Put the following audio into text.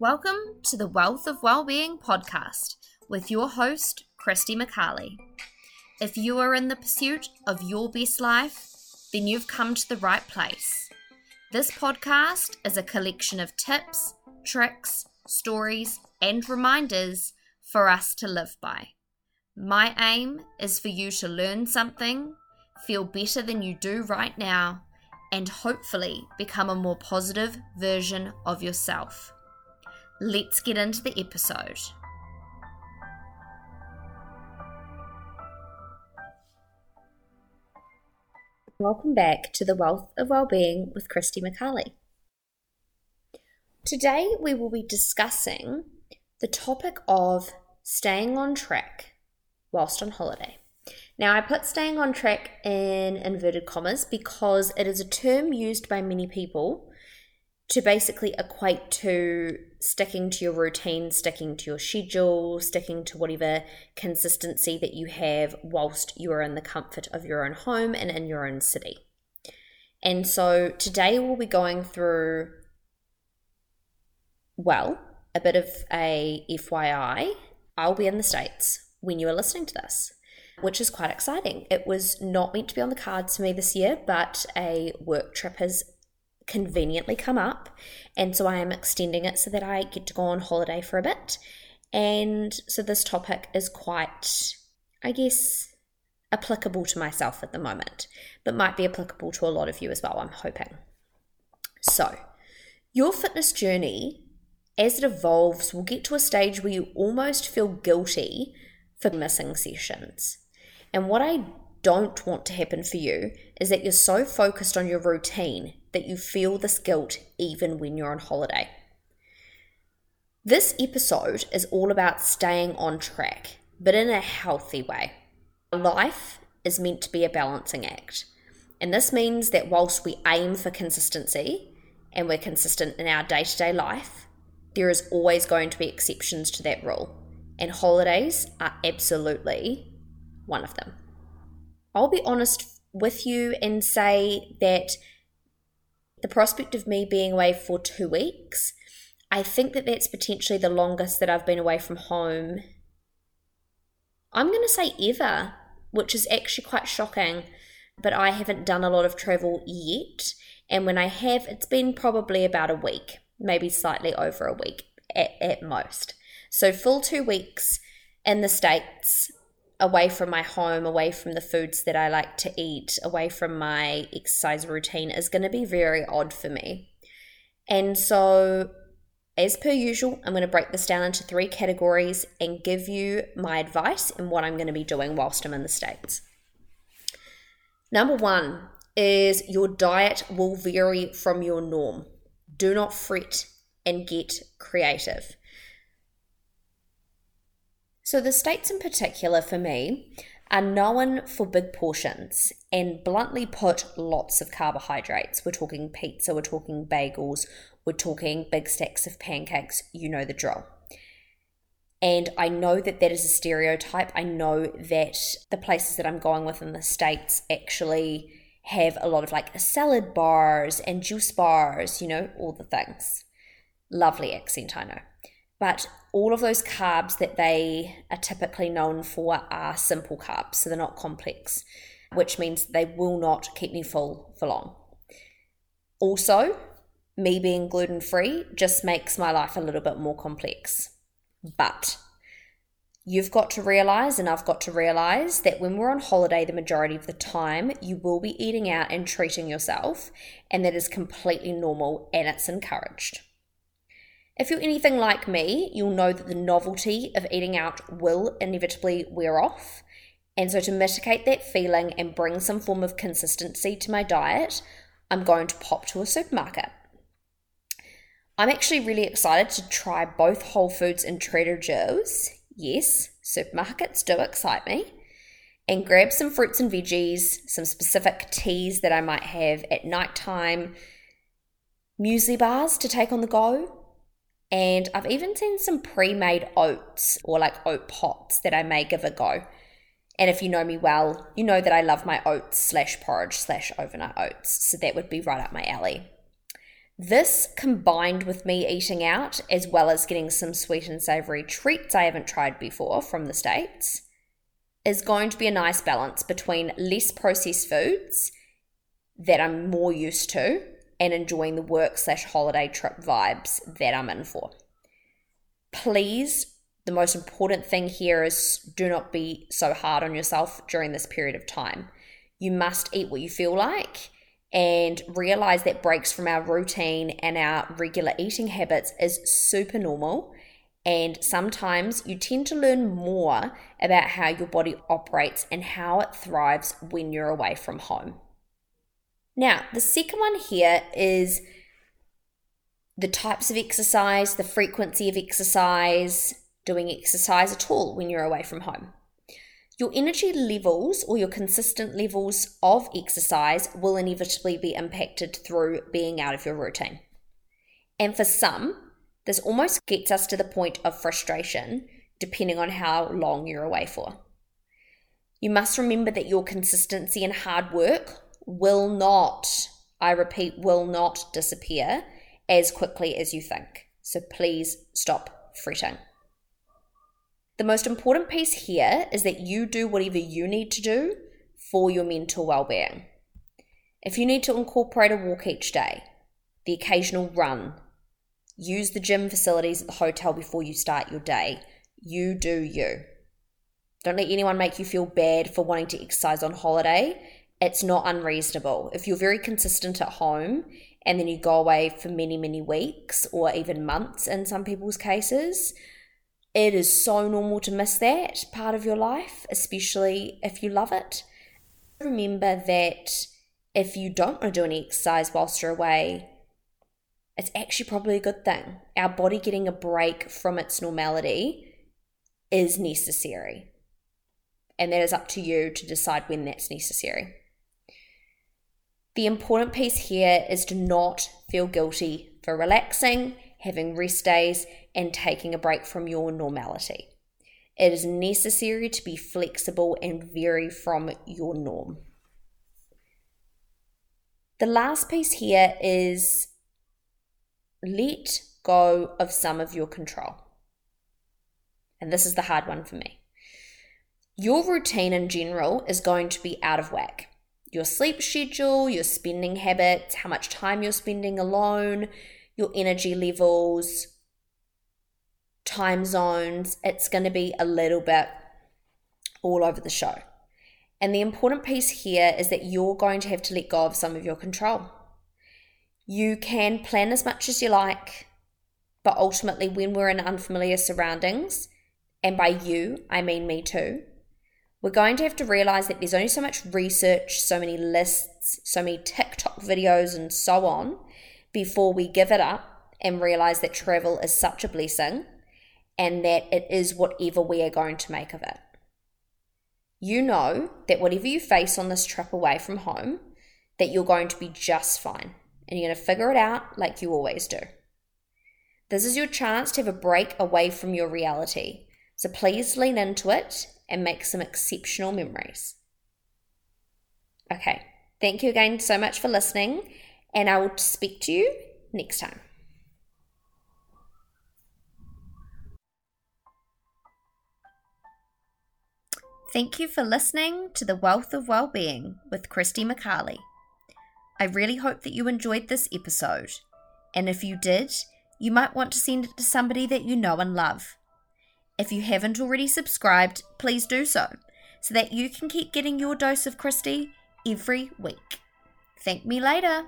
Welcome to the Wealth of Wellbeing podcast with your host, Christie McArley. If you are in the pursuit of your best life, then you've come to the right place. This podcast is a collection of tips, tricks, stories, and reminders for us to live by. My aim is for you to learn something, feel better than you do right now, and hopefully become a more positive version of yourself. Let's get into the episode. Welcome back to the Wealth of Wellbeing with Christie McArley. Today we will be discussing the topic of staying on track whilst on holiday. Now, I put staying on track in inverted commas because it is a term used by many people to basically equate to sticking to your routine, sticking to your schedule, sticking to whatever consistency that you have whilst you are in the comfort of your own home and in your own city. And so today we'll be going through, well, a bit of a FYI. I'll be in the States when you are listening to this, which is quite exciting. It was not meant to be on the cards for me this year, but a work trip has conveniently come up. And so I am extending it so that I get to go on holiday for a bit. And so this topic is quite, I guess, applicable to myself at the moment, but might be applicable to a lot of you as well, I'm hoping. So, your fitness journey, as it evolves, will get to a stage where you almost feel guilty for missing sessions. And what I don't want to happen for you is that you're so focused on your routine that you feel this guilt even when you're on holiday. This episode is all about staying on track, but in a healthy way. Life is meant to be a balancing act. And this means that whilst we aim for consistency and we're consistent in our day to day life, there is always going to be exceptions to that rule. And holidays are absolutely one of them. I'll be honest with you and say that the prospect of me being away for two weeks, I think that that's potentially the longest that I've been away from home. I'm going to say ever, which is actually quite shocking, but I haven't done a lot of travel yet. And when I have, it's been probably about a week, maybe slightly over a week at, at most. So, full two weeks in the States away from my home, away from the foods that I like to eat, away from my exercise routine is going to be very odd for me. And so, as per usual, I'm going to break this down into three categories and give you my advice and what I'm going to be doing whilst I'm in the States. Number one is your diet will vary from your norm. Do not fret and get creative. So, the states in particular for me are known for big portions and bluntly put, lots of carbohydrates. We're talking pizza, we're talking bagels, we're talking big stacks of pancakes. You know the drill. And I know that that is a stereotype. I know that the places that I'm going with in the States actually have a lot of like salad bars and juice bars, you know, all the things. Lovely accent, I know. But all of those carbs that they are typically known for are simple carbs, so they're not complex, which means they will not keep me full for long. Also, me being gluten free just makes my life a little bit more complex. But you've got to realize, and I've got to realize, that when we're on holiday, the majority of the time, you will be eating out and treating yourself, and that is completely normal and it's encouraged. If you're anything like me, you'll know that the novelty of eating out will inevitably wear off. And so, to mitigate that feeling and bring some form of consistency to my diet, I'm going to pop to a supermarket. I'm actually really excited to try both Whole Foods and Trader Joe's. Yes, supermarkets do excite me. And grab some fruits and veggies, some specific teas that I might have at night time, muesli bars to take on the go, and I've even seen some pre made oats or like oat pots that I may give a go. And if you know me well, you know that I love my oats slash porridge slash overnight oats. So that would be right up my alley. This combined with me eating out, as well as getting some sweet and savory treats I haven't tried before from the States, is going to be a nice balance between less processed foods that I'm more used to and enjoying the work slash holiday trip vibes that I'm in for. Please, the most important thing here is do not be so hard on yourself during this period of time. You must eat what you feel like and realize that breaks from our routine and our regular eating habits is super normal. And sometimes you tend to learn more about how your body operates and how it thrives when you're away from home. Now, the second one here is the types of exercise, the frequency of exercise, doing exercise at all when you're away from home. Your energy levels or your consistent levels of exercise will inevitably be impacted through being out of your routine. And for some, this almost gets us to the point of frustration, depending on how long you're away for. You must remember that your consistency and hard work will not, I repeat, will not disappear as quickly as you think. So please stop fretting. The most important piece here is that you do whatever you need to do for your mental well-being. If you need to incorporate a walk each day, the occasional run, use the gym facilities at the hotel before you start your day, you do you. Don't let anyone make you feel bad for wanting to exercise on holiday. It's not unreasonable. If you're very consistent at home and then you go away for many, many weeks or even months in some people's cases, it is so normal to miss that part of your life, especially if you love it. Remember that if you don't want to do any exercise whilst you're away, it's actually probably a good thing. Our body getting a break from its normality is necessary. And that is up to you to decide when that's necessary. The important piece here is to not feel guilty for relaxing, having rest days, and taking a break from your normality. It is necessary to be flexible and vary from your norm. The last piece here is let go of some of your control. And this is the hard one for me. Your routine in general is going to be out of whack. Your sleep schedule, your spending habits, how much time you're spending alone, your energy levels, time zones, it's going to be a little bit all over the show. And the important piece here is that you're going to have to let go of some of your control. You can plan as much as you like, but ultimately, when we're in unfamiliar surroundings, and by you, I mean me too, we're going to have to realize that there's only so much research, so many lists, so many TikTok videos, and so on before we give it up and realize that travel is such a blessing and that it is whatever we are going to make of it. You know that whatever you face on this trip away from home, that you're going to be just fine and you're going to figure it out like you always do. This is your chance to have a break away from your reality. So please lean into it and make some exceptional memories. Okay, thank you again so much for listening, and I will speak to you next time. Thank you for listening to The Wealth of Wellbeing with Christie McArley. I really hope that you enjoyed this episode, and if you did, you might want to send it to somebody that you know and love. If you haven't already subscribed, please do so, so that you can keep getting your dose of Christie every week. Thank me later.